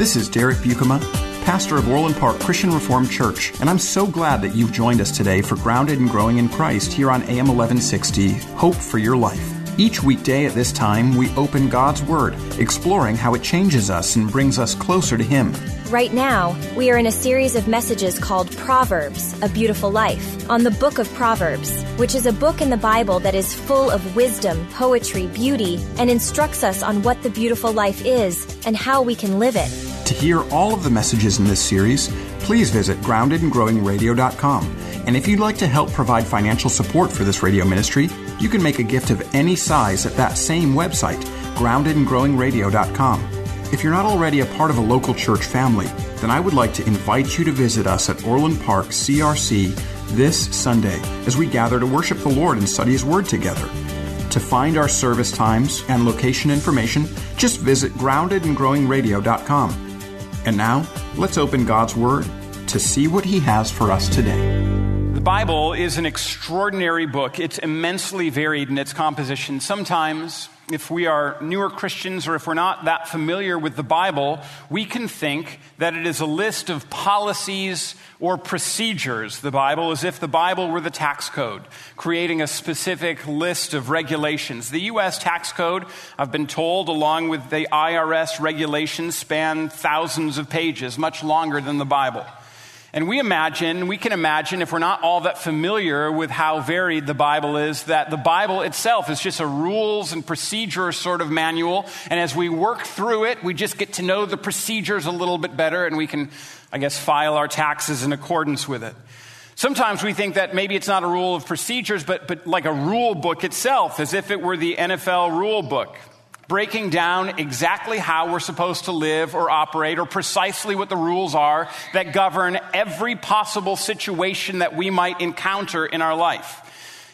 This is Derek Buikema, pastor of Orland Park Christian Reformed Church, and I'm so glad that you've joined us today for Grounded and Growing in Christ here on AM 1160, Hope for Your Life. Each weekday at this time, we open God's Word, exploring how it changes us and brings us closer to Him. Right now, we are in a series of messages called Proverbs, A Beautiful Life, on the book of Proverbs, which is a book in the Bible that is full of wisdom, poetry, beauty, and instructs us on what the beautiful life is and how we can live it. To hear all of the messages in this series, please visit groundedandgrowingradio.com. And if you'd like to help provide financial support for this radio ministry, you can make a gift of any size at that same website, groundedandgrowingradio.com. If you're not already a part of a local church family, then I would like to invite you to visit us at Orland Park CRC this Sunday as we gather to worship the Lord and study His Word together. To find our service times and location information, just visit groundedandgrowingradio.com. And now, let's open God's Word to see what He has for us today. The Bible is an extraordinary book. It's immensely varied in its composition. Sometimes, if we are newer Christians or if we're not that familiar with the Bible, we can think that it is a list of policies or procedures, the Bible, as if the Bible were the tax code, creating a specific list of regulations. The U.S. tax code, I've been told, along with the IRS regulations, span thousands of pages, much longer than the Bible. And we imagine, we can imagine, if we're not all that familiar with how varied the Bible is, that the Bible itself is just a rules and procedures sort of manual. And as we work through it, we just get to know the procedures a little bit better and we can, I guess, file our taxes in accordance with it. Sometimes we think that maybe it's not a rule of procedures, but, but like a rule book itself, as if it were the NFL rule book breaking down exactly how we're supposed to live or operate or precisely what the rules are that govern every possible situation that we might encounter in our life.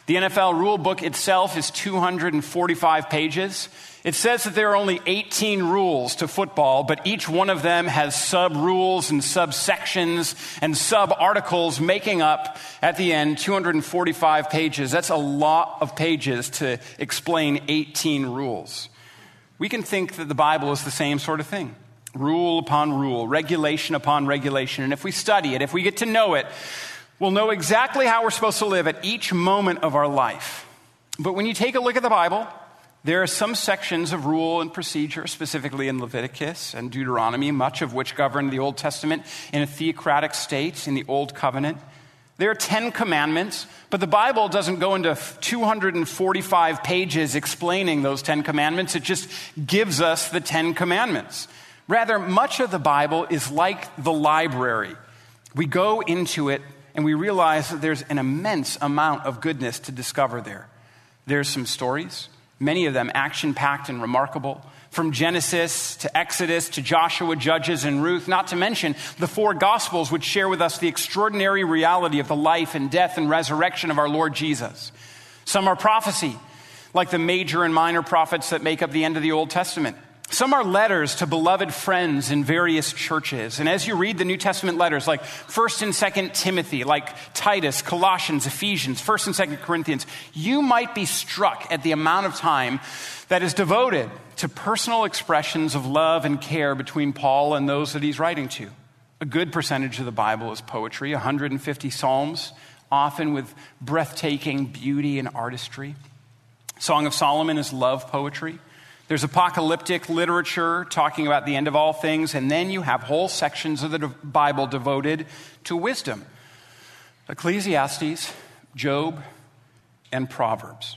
The NFL rule book itself is 245 pages. It says that there are only 18 rules to football, but each one of them has sub rules and subsections and sub articles making up at the end 245 pages. That's a lot of pages to explain 18 rules. We can think that the Bible is the same sort of thing rule upon rule, regulation upon regulation. And if we study it, if we get to know it, we'll know exactly how we're supposed to live at each moment of our life. But when you take a look at the Bible, there are some sections of rule and procedure, specifically in Leviticus and Deuteronomy, much of which govern the Old Testament in a theocratic state in the Old Covenant. There are 10 commandments, but the Bible doesn't go into 245 pages explaining those 10 commandments. It just gives us the 10 commandments. Rather, much of the Bible is like the library. We go into it and we realize that there's an immense amount of goodness to discover there. There's some stories, many of them action packed and remarkable from Genesis to Exodus to Joshua, Judges, and Ruth, not to mention the four Gospels, which share with us the extraordinary reality of the life and death and resurrection of our Lord Jesus. Some are prophecy, like the major and minor prophets that make up the end of the Old Testament. Some are letters to beloved friends in various churches. And as you read the New Testament letters, like 1st and 2nd Timothy, like Titus, Colossians, Ephesians, 1st and 2nd Corinthians, you might be struck at the amount of time that is devoted to personal expressions of love and care between Paul and those that he's writing to. A good percentage of the Bible is poetry, 150 Psalms, often with breathtaking beauty and artistry. Song of Solomon is love poetry. There's apocalyptic literature talking about the end of all things, and then you have whole sections of the Bible devoted to wisdom Ecclesiastes, Job, and Proverbs.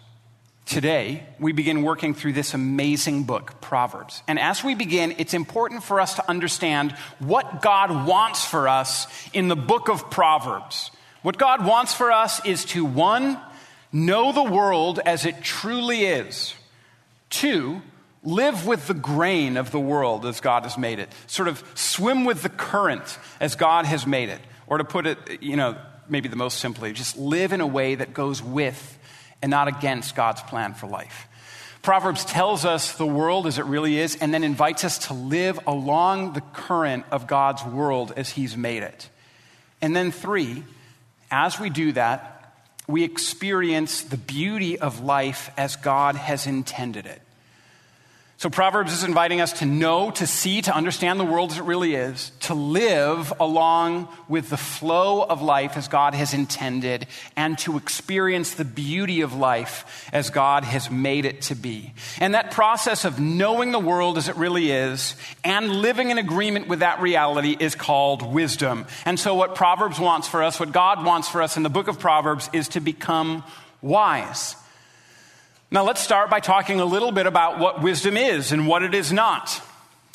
Today, we begin working through this amazing book, Proverbs. And as we begin, it's important for us to understand what God wants for us in the book of Proverbs. What God wants for us is to, one, know the world as it truly is, two, Live with the grain of the world as God has made it. Sort of swim with the current as God has made it. Or to put it, you know, maybe the most simply, just live in a way that goes with and not against God's plan for life. Proverbs tells us the world as it really is and then invites us to live along the current of God's world as He's made it. And then, three, as we do that, we experience the beauty of life as God has intended it. So, Proverbs is inviting us to know, to see, to understand the world as it really is, to live along with the flow of life as God has intended, and to experience the beauty of life as God has made it to be. And that process of knowing the world as it really is and living in agreement with that reality is called wisdom. And so, what Proverbs wants for us, what God wants for us in the book of Proverbs, is to become wise. Now, let's start by talking a little bit about what wisdom is and what it is not.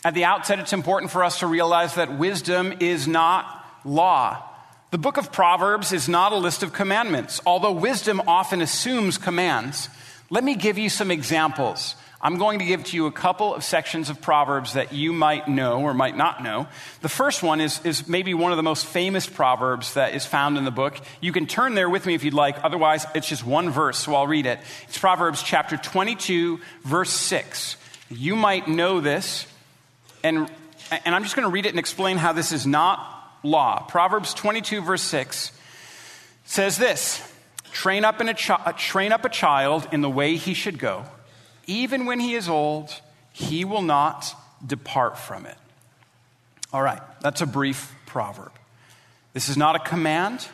At the outset, it's important for us to realize that wisdom is not law. The book of Proverbs is not a list of commandments, although wisdom often assumes commands. Let me give you some examples I'm going to give to you a couple of sections of Proverbs that you might know or might not know. The first one is, is maybe one of the most famous Proverbs that is found in the book. You can turn there with me if you'd like. Otherwise, it's just one verse, so I'll read it. It's Proverbs chapter 22, verse 6. You might know this, and, and I'm just going to read it and explain how this is not law. Proverbs 22, verse 6 says this Train up, in a chi- train up a child in the way he should go even when he is old, he will not depart from it. All right, that's a brief proverb. This is not a command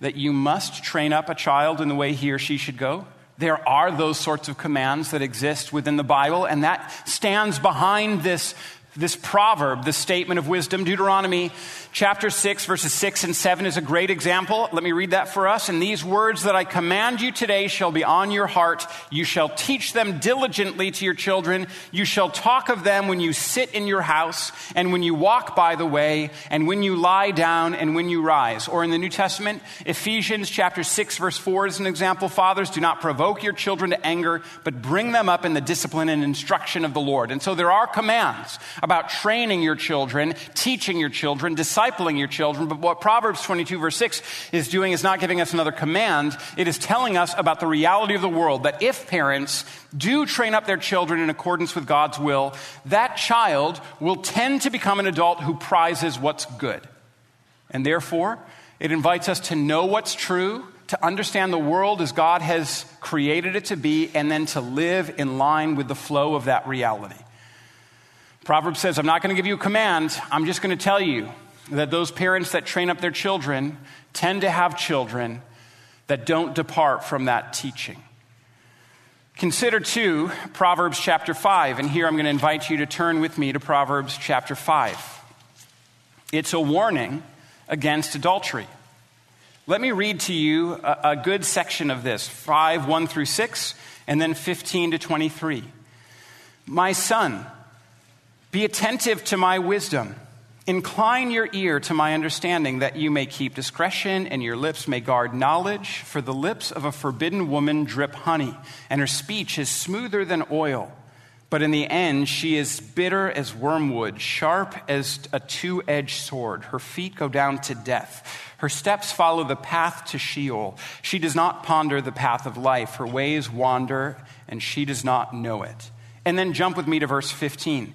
that you must train up a child in the way he or she should go. There are those sorts of commands that exist within the Bible, and that stands behind this this proverb, this statement of wisdom. Deuteronomy chapter 6, verses 6 and 7 is a great example. Let me read that for us. And these words that I command you today shall be on your heart. You shall teach them diligently to your children. You shall talk of them when you sit in your house, and when you walk by the way, and when you lie down, and when you rise. Or in the New Testament, Ephesians chapter 6, verse 4 is an example. Fathers, do not provoke your children to anger, but bring them up in the discipline and instruction of the Lord. And so there are commands about training your children, teaching your children, discipling your children. But what Proverbs 22, verse 6 is doing is not giving us another command. It is telling us about the reality of the world that if parents do train up their children in accordance with God's will, that child will tend to become an adult who prizes what's good. And therefore, it invites us to know what's true, to understand the world as God has created it to be, and then to live in line with the flow of that reality. Proverbs says, I'm not going to give you a command. I'm just going to tell you that those parents that train up their children tend to have children that don't depart from that teaching. Consider, too, Proverbs chapter 5. And here I'm going to invite you to turn with me to Proverbs chapter 5. It's a warning against adultery. Let me read to you a, a good section of this 5, 1 through 6, and then 15 to 23. My son, be attentive to my wisdom. Incline your ear to my understanding, that you may keep discretion and your lips may guard knowledge. For the lips of a forbidden woman drip honey, and her speech is smoother than oil. But in the end, she is bitter as wormwood, sharp as a two edged sword. Her feet go down to death. Her steps follow the path to Sheol. She does not ponder the path of life. Her ways wander, and she does not know it. And then jump with me to verse 15.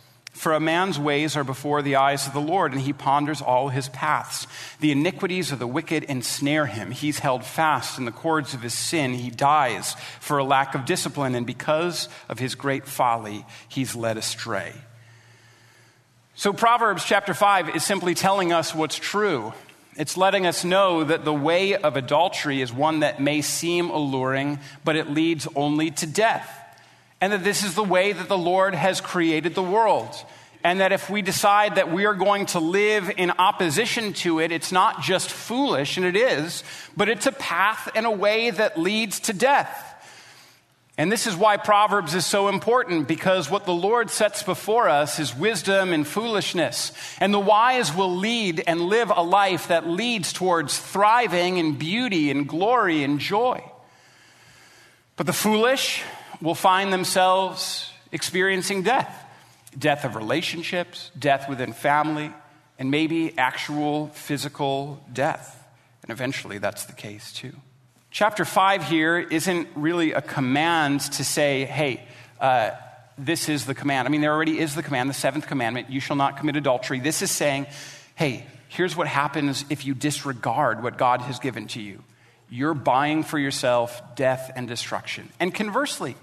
For a man's ways are before the eyes of the Lord, and he ponders all his paths. The iniquities of the wicked ensnare him. He's held fast in the cords of his sin. He dies for a lack of discipline, and because of his great folly, he's led astray. So, Proverbs chapter 5 is simply telling us what's true. It's letting us know that the way of adultery is one that may seem alluring, but it leads only to death. And that this is the way that the Lord has created the world. And that if we decide that we are going to live in opposition to it, it's not just foolish, and it is, but it's a path and a way that leads to death. And this is why Proverbs is so important because what the Lord sets before us is wisdom and foolishness. And the wise will lead and live a life that leads towards thriving and beauty and glory and joy. But the foolish will find themselves experiencing death death of relationships, death within family, and maybe actual physical death. And eventually that's the case too. Chapter 5 here isn't really a command to say, hey, uh, this is the command. I mean, there already is the command, the seventh commandment, you shall not commit adultery. This is saying, hey, here's what happens if you disregard what God has given to you. You're buying for yourself death and destruction. And conversely,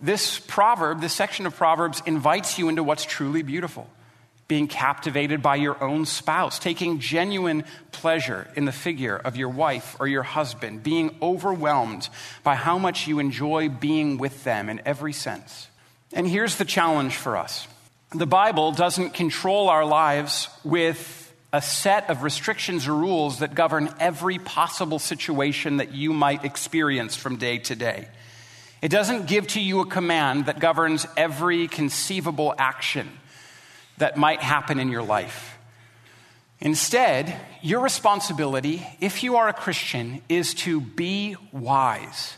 this proverb, this section of Proverbs, invites you into what's truly beautiful being captivated by your own spouse, taking genuine pleasure in the figure of your wife or your husband, being overwhelmed by how much you enjoy being with them in every sense. And here's the challenge for us the Bible doesn't control our lives with a set of restrictions or rules that govern every possible situation that you might experience from day to day. It doesn't give to you a command that governs every conceivable action that might happen in your life. Instead, your responsibility, if you are a Christian, is to be wise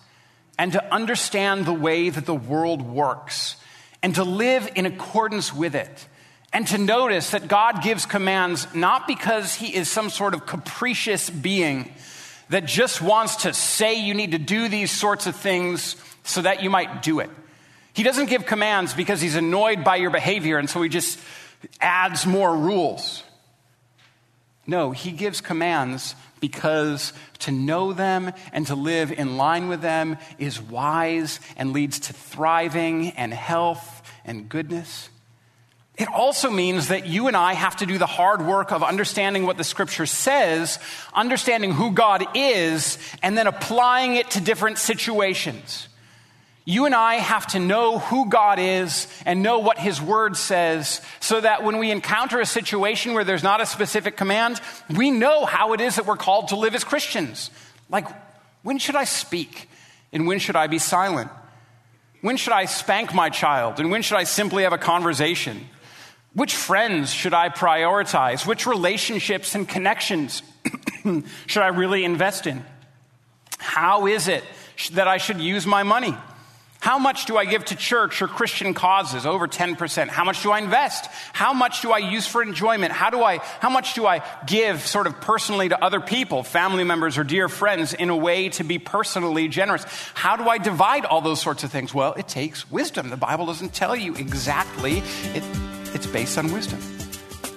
and to understand the way that the world works and to live in accordance with it. And to notice that God gives commands not because he is some sort of capricious being that just wants to say you need to do these sorts of things so that you might do it. He doesn't give commands because he's annoyed by your behavior and so he just adds more rules. No, he gives commands because to know them and to live in line with them is wise and leads to thriving and health and goodness. It also means that you and I have to do the hard work of understanding what the scripture says, understanding who God is, and then applying it to different situations. You and I have to know who God is and know what His Word says so that when we encounter a situation where there's not a specific command, we know how it is that we're called to live as Christians. Like, when should I speak and when should I be silent? When should I spank my child and when should I simply have a conversation? Which friends should I prioritize? Which relationships and connections should I really invest in? How is it that I should use my money? How much do I give to church or Christian causes? Over 10%. How much do I invest? How much do I use for enjoyment? How do I, how much do I give sort of personally to other people, family members or dear friends in a way to be personally generous? How do I divide all those sorts of things? Well, it takes wisdom. The Bible doesn't tell you exactly. It, it's based on wisdom.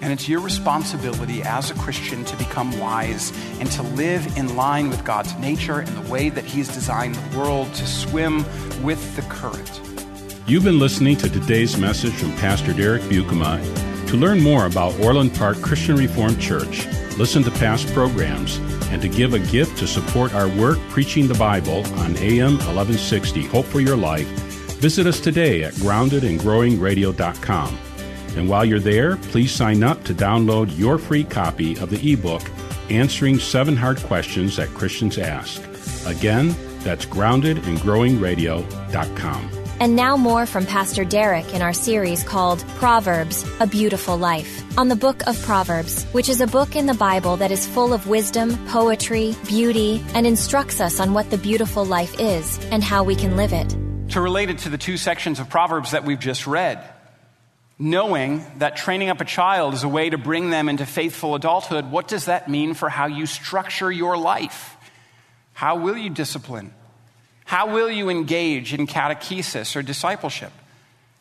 And it's your responsibility as a Christian to become wise and to live in line with God's nature and the way that He's designed the world to swim with the current. You've been listening to today's message from Pastor Derek Buikema. To learn more about Orland Park Christian Reformed Church, listen to past programs, and to give a gift to support our work preaching the Bible on AM 1160 Hope for Your Life, visit us today at groundedandgrowingradio.com. And while you're there, please sign up to download your free copy of the ebook, Answering Seven Hard Questions That Christians Ask. Again, that's groundedandgrowingradio.com. And now more from Pastor Derek in our series called Proverbs, A Beautiful Life, on the book of Proverbs, which is a book in the Bible that is full of wisdom, poetry, beauty, and instructs us on what the beautiful life is and how we can live it. To relate it to the two sections of Proverbs that we've just read, knowing that training up a child is a way to bring them into faithful adulthood, what does that mean for how you structure your life? How will you discipline? How will you engage in catechesis or discipleship?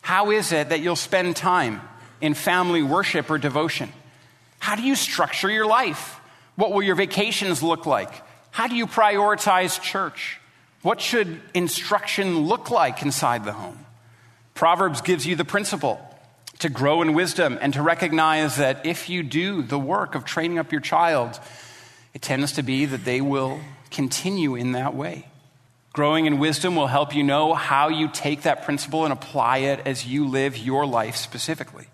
How is it that you'll spend time in family worship or devotion? How do you structure your life? What will your vacations look like? How do you prioritize church? What should instruction look like inside the home? Proverbs gives you the principle to grow in wisdom and to recognize that if you do the work of training up your child, it tends to be that they will continue in that way. Growing in wisdom will help you know how you take that principle and apply it as you live your life specifically.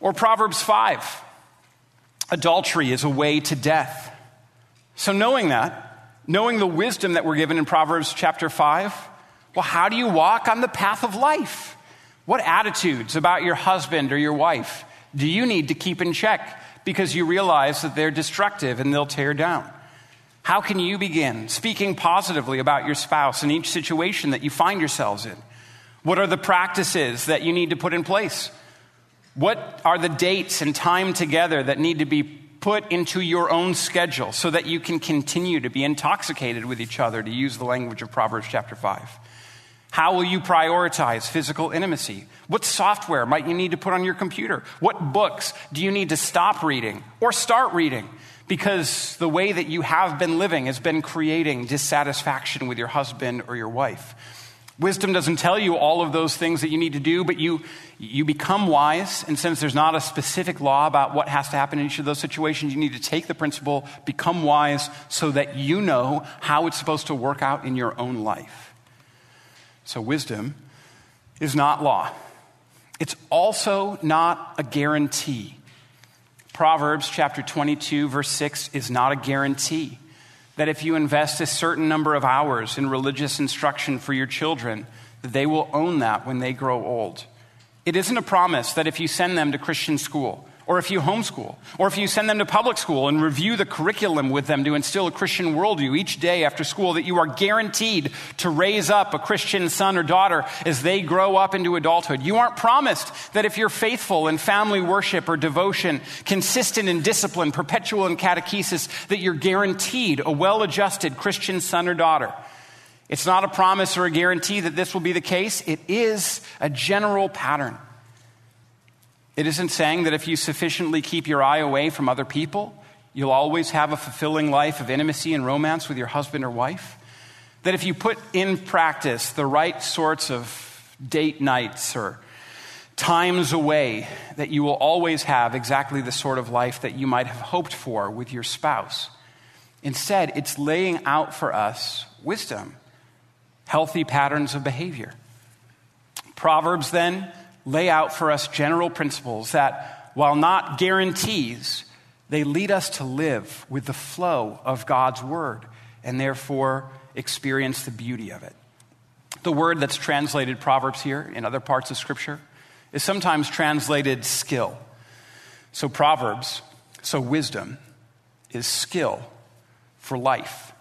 Or Proverbs 5 adultery is a way to death. So, knowing that, knowing the wisdom that we're given in Proverbs chapter 5, well, how do you walk on the path of life? What attitudes about your husband or your wife do you need to keep in check because you realize that they're destructive and they'll tear down? How can you begin speaking positively about your spouse in each situation that you find yourselves in? What are the practices that you need to put in place? What are the dates and time together that need to be put into your own schedule so that you can continue to be intoxicated with each other, to use the language of Proverbs chapter 5? How will you prioritize physical intimacy? What software might you need to put on your computer? What books do you need to stop reading or start reading? Because the way that you have been living has been creating dissatisfaction with your husband or your wife. Wisdom doesn't tell you all of those things that you need to do, but you, you become wise. And since there's not a specific law about what has to happen in each of those situations, you need to take the principle, become wise, so that you know how it's supposed to work out in your own life. So, wisdom is not law, it's also not a guarantee. Proverbs chapter 22, verse 6 is not a guarantee that if you invest a certain number of hours in religious instruction for your children, that they will own that when they grow old. It isn't a promise that if you send them to Christian school, or if you homeschool, or if you send them to public school and review the curriculum with them to instill a Christian worldview each day after school, that you are guaranteed to raise up a Christian son or daughter as they grow up into adulthood. You aren't promised that if you're faithful in family worship or devotion, consistent in discipline, perpetual in catechesis, that you're guaranteed a well adjusted Christian son or daughter. It's not a promise or a guarantee that this will be the case. It is a general pattern. It isn't saying that if you sufficiently keep your eye away from other people, you'll always have a fulfilling life of intimacy and romance with your husband or wife. That if you put in practice the right sorts of date nights or times away, that you will always have exactly the sort of life that you might have hoped for with your spouse. Instead, it's laying out for us wisdom, healthy patterns of behavior. Proverbs, then, lay out for us general principles that, while not guarantees, they lead us to live with the flow of God's word and therefore experience the beauty of it. The word that's translated Proverbs here in other parts of Scripture is sometimes translated skill. So, Proverbs, so wisdom, is skill for life.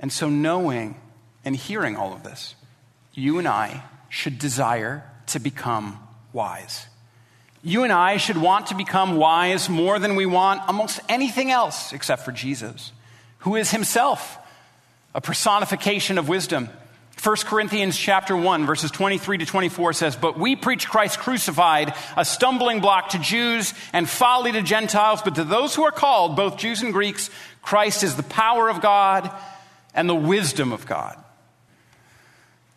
And so, knowing and hearing all of this, you and I should desire to become wise. You and I should want to become wise more than we want almost anything else except for Jesus, who is himself a personification of wisdom. 1 Corinthians chapter 1 verses 23 to 24 says, "But we preach Christ crucified, a stumbling block to Jews and folly to Gentiles, but to those who are called, both Jews and Greeks, Christ is the power of God and the wisdom of God."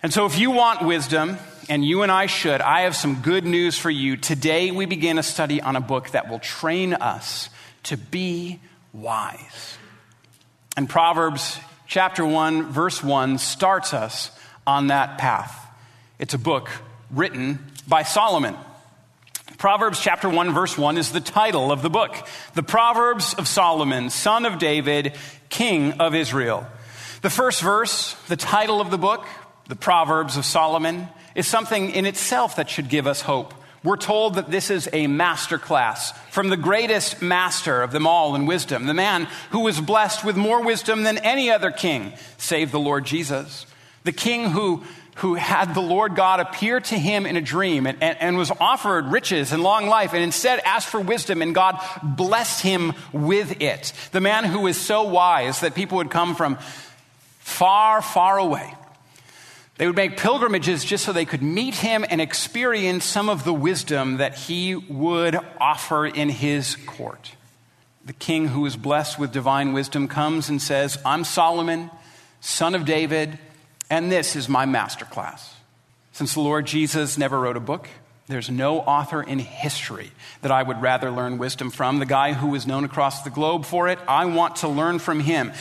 And so if you want wisdom, and you and I should, I have some good news for you. Today we begin a study on a book that will train us to be wise. And Proverbs chapter 1, verse 1 starts us on that path. It's a book written by Solomon. Proverbs chapter 1, verse 1 is the title of the book. The Proverbs of Solomon, son of David, king of Israel. The first verse, the title of the book, the Proverbs of Solomon, is something in itself that should give us hope. We're told that this is a master class from the greatest master of them all in wisdom, the man who was blessed with more wisdom than any other king, save the Lord Jesus. The king who, who had the Lord God appear to him in a dream and, and, and was offered riches and long life and instead asked for wisdom and God blessed him with it. The man who was so wise that people would come from far, far away they would make pilgrimages just so they could meet him and experience some of the wisdom that he would offer in his court. The king who is blessed with divine wisdom comes and says, I'm Solomon, son of David, and this is my masterclass. Since the Lord Jesus never wrote a book, there's no author in history that I would rather learn wisdom from. The guy who is known across the globe for it, I want to learn from him.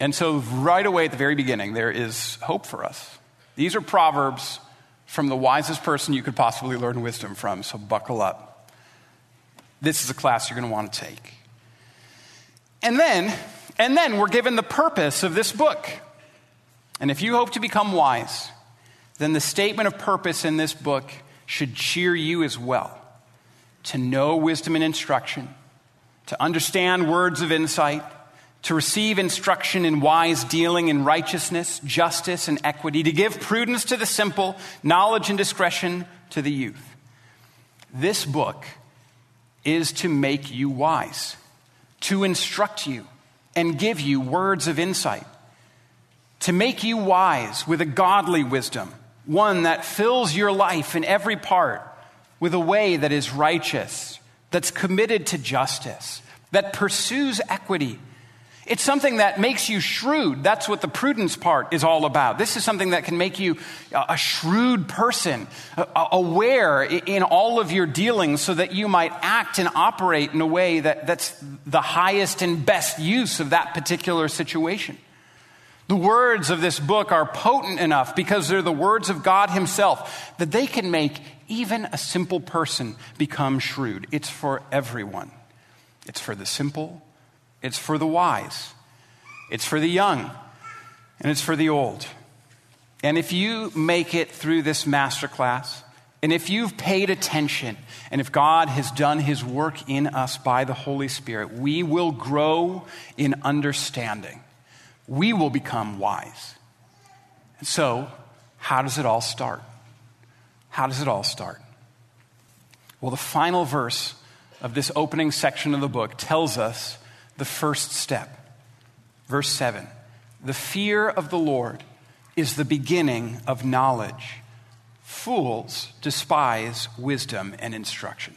And so, right away at the very beginning, there is hope for us. These are proverbs from the wisest person you could possibly learn wisdom from, so buckle up. This is a class you're going to want to take. And then, and then we're given the purpose of this book. And if you hope to become wise, then the statement of purpose in this book should cheer you as well to know wisdom and instruction, to understand words of insight, to receive instruction in wise dealing in righteousness, justice, and equity, to give prudence to the simple, knowledge and discretion to the youth. This book is to make you wise, to instruct you and give you words of insight, to make you wise with a godly wisdom, one that fills your life in every part with a way that is righteous, that's committed to justice, that pursues equity. It's something that makes you shrewd. That's what the prudence part is all about. This is something that can make you a shrewd person, aware in all of your dealings so that you might act and operate in a way that, that's the highest and best use of that particular situation. The words of this book are potent enough because they're the words of God Himself that they can make even a simple person become shrewd. It's for everyone. It's for the simple, it's for the wise, it's for the young, and it's for the old. And if you make it through this masterclass, and if you've paid attention, and if God has done his work in us by the Holy Spirit, we will grow in understanding. We will become wise. And so, how does it all start? How does it all start? Well, the final verse of this opening section of the book tells us the first step. Verse 7 The fear of the Lord is the beginning of knowledge. Fools despise wisdom and instruction.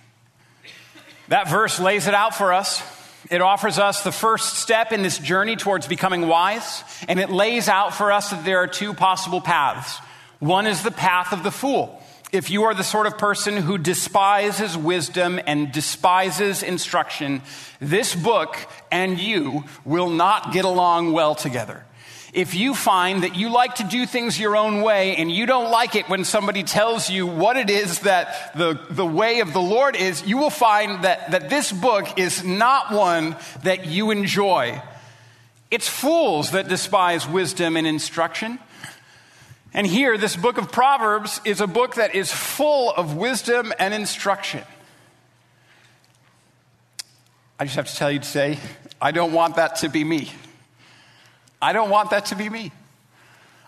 That verse lays it out for us. It offers us the first step in this journey towards becoming wise, and it lays out for us that there are two possible paths. One is the path of the fool if you are the sort of person who despises wisdom and despises instruction, this book and you will not get along well together. If you find that you like to do things your own way and you don't like it when somebody tells you what it is that the, the way of the Lord is, you will find that, that this book is not one that you enjoy. It's fools that despise wisdom and instruction. And here, this book of Proverbs is a book that is full of wisdom and instruction. I just have to tell you today, I don't want that to be me. I don't want that to be me.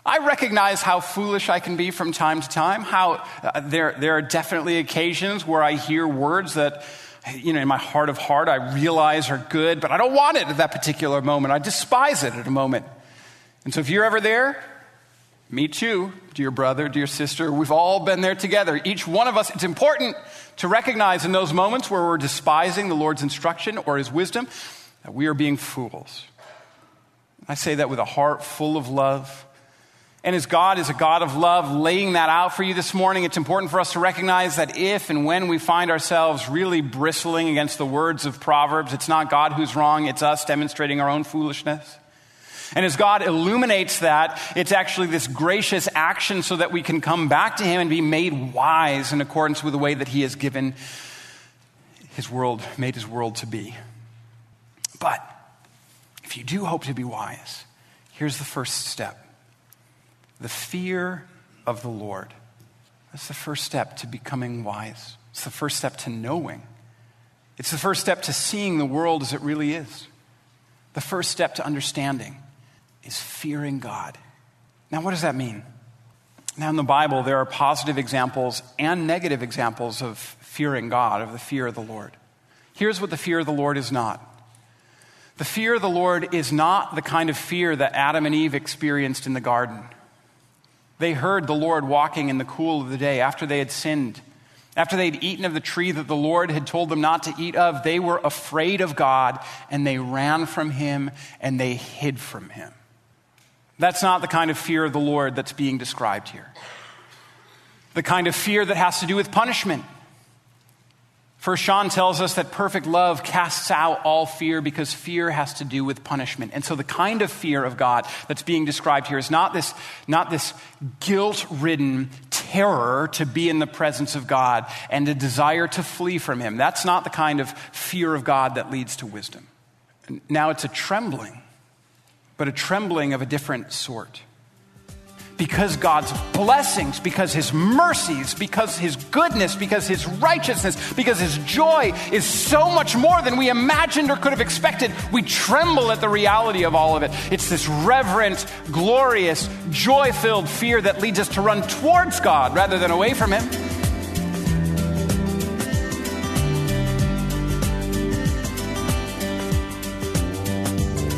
I recognize how foolish I can be from time to time, how uh, there, there are definitely occasions where I hear words that, you know, in my heart of heart, I realize are good, but I don't want it at that particular moment. I despise it at a moment. And so if you're ever there, me too, dear brother, dear sister. We've all been there together. Each one of us, it's important to recognize in those moments where we're despising the Lord's instruction or his wisdom that we are being fools. I say that with a heart full of love. And as God is a God of love, laying that out for you this morning, it's important for us to recognize that if and when we find ourselves really bristling against the words of Proverbs, it's not God who's wrong, it's us demonstrating our own foolishness. And as God illuminates that, it's actually this gracious action so that we can come back to Him and be made wise in accordance with the way that He has given His world, made His world to be. But if you do hope to be wise, here's the first step the fear of the Lord. That's the first step to becoming wise. It's the first step to knowing. It's the first step to seeing the world as it really is. The first step to understanding fearing God. Now, what does that mean? Now, in the Bible, there are positive examples and negative examples of fearing God, of the fear of the Lord. Here's what the fear of the Lord is not the fear of the Lord is not the kind of fear that Adam and Eve experienced in the garden. They heard the Lord walking in the cool of the day after they had sinned. After they'd eaten of the tree that the Lord had told them not to eat of, they were afraid of God and they ran from him and they hid from him. That's not the kind of fear of the Lord that's being described here. The kind of fear that has to do with punishment. First John tells us that perfect love casts out all fear because fear has to do with punishment. And so the kind of fear of God that's being described here is not this, not this guilt-ridden terror to be in the presence of God and a desire to flee from him. That's not the kind of fear of God that leads to wisdom. Now it's a trembling, but a trembling of a different sort because God's blessings, because His mercies, because His goodness, because His righteousness, because His joy is so much more than we imagined or could have expected. We tremble at the reality of all of it. It's this reverent, glorious, joy filled fear that leads us to run towards God rather than away from Him.